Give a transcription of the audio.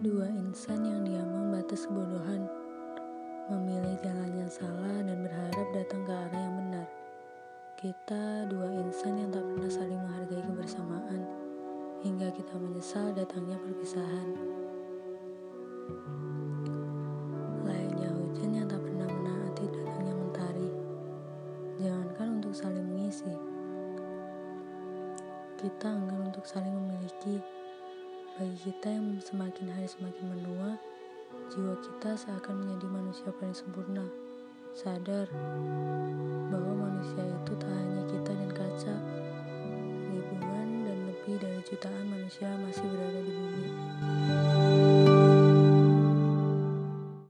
dua insan yang diambang batas kebodohan, memilih jalan yang salah dan berharap datang ke arah yang benar. Kita dua insan yang tak pernah saling menghargai kebersamaan, hingga kita menyesal datangnya perpisahan. Layaknya hujan yang tak pernah menaati datangnya mentari, jangankan untuk saling mengisi. Kita enggan untuk saling memiliki. Bagi kita yang semakin hari semakin menua, jiwa kita seakan menjadi manusia paling sempurna. Sadar bahwa manusia itu tak hanya kita dan kaca, ribuan dan lebih dari jutaan manusia masih berada di.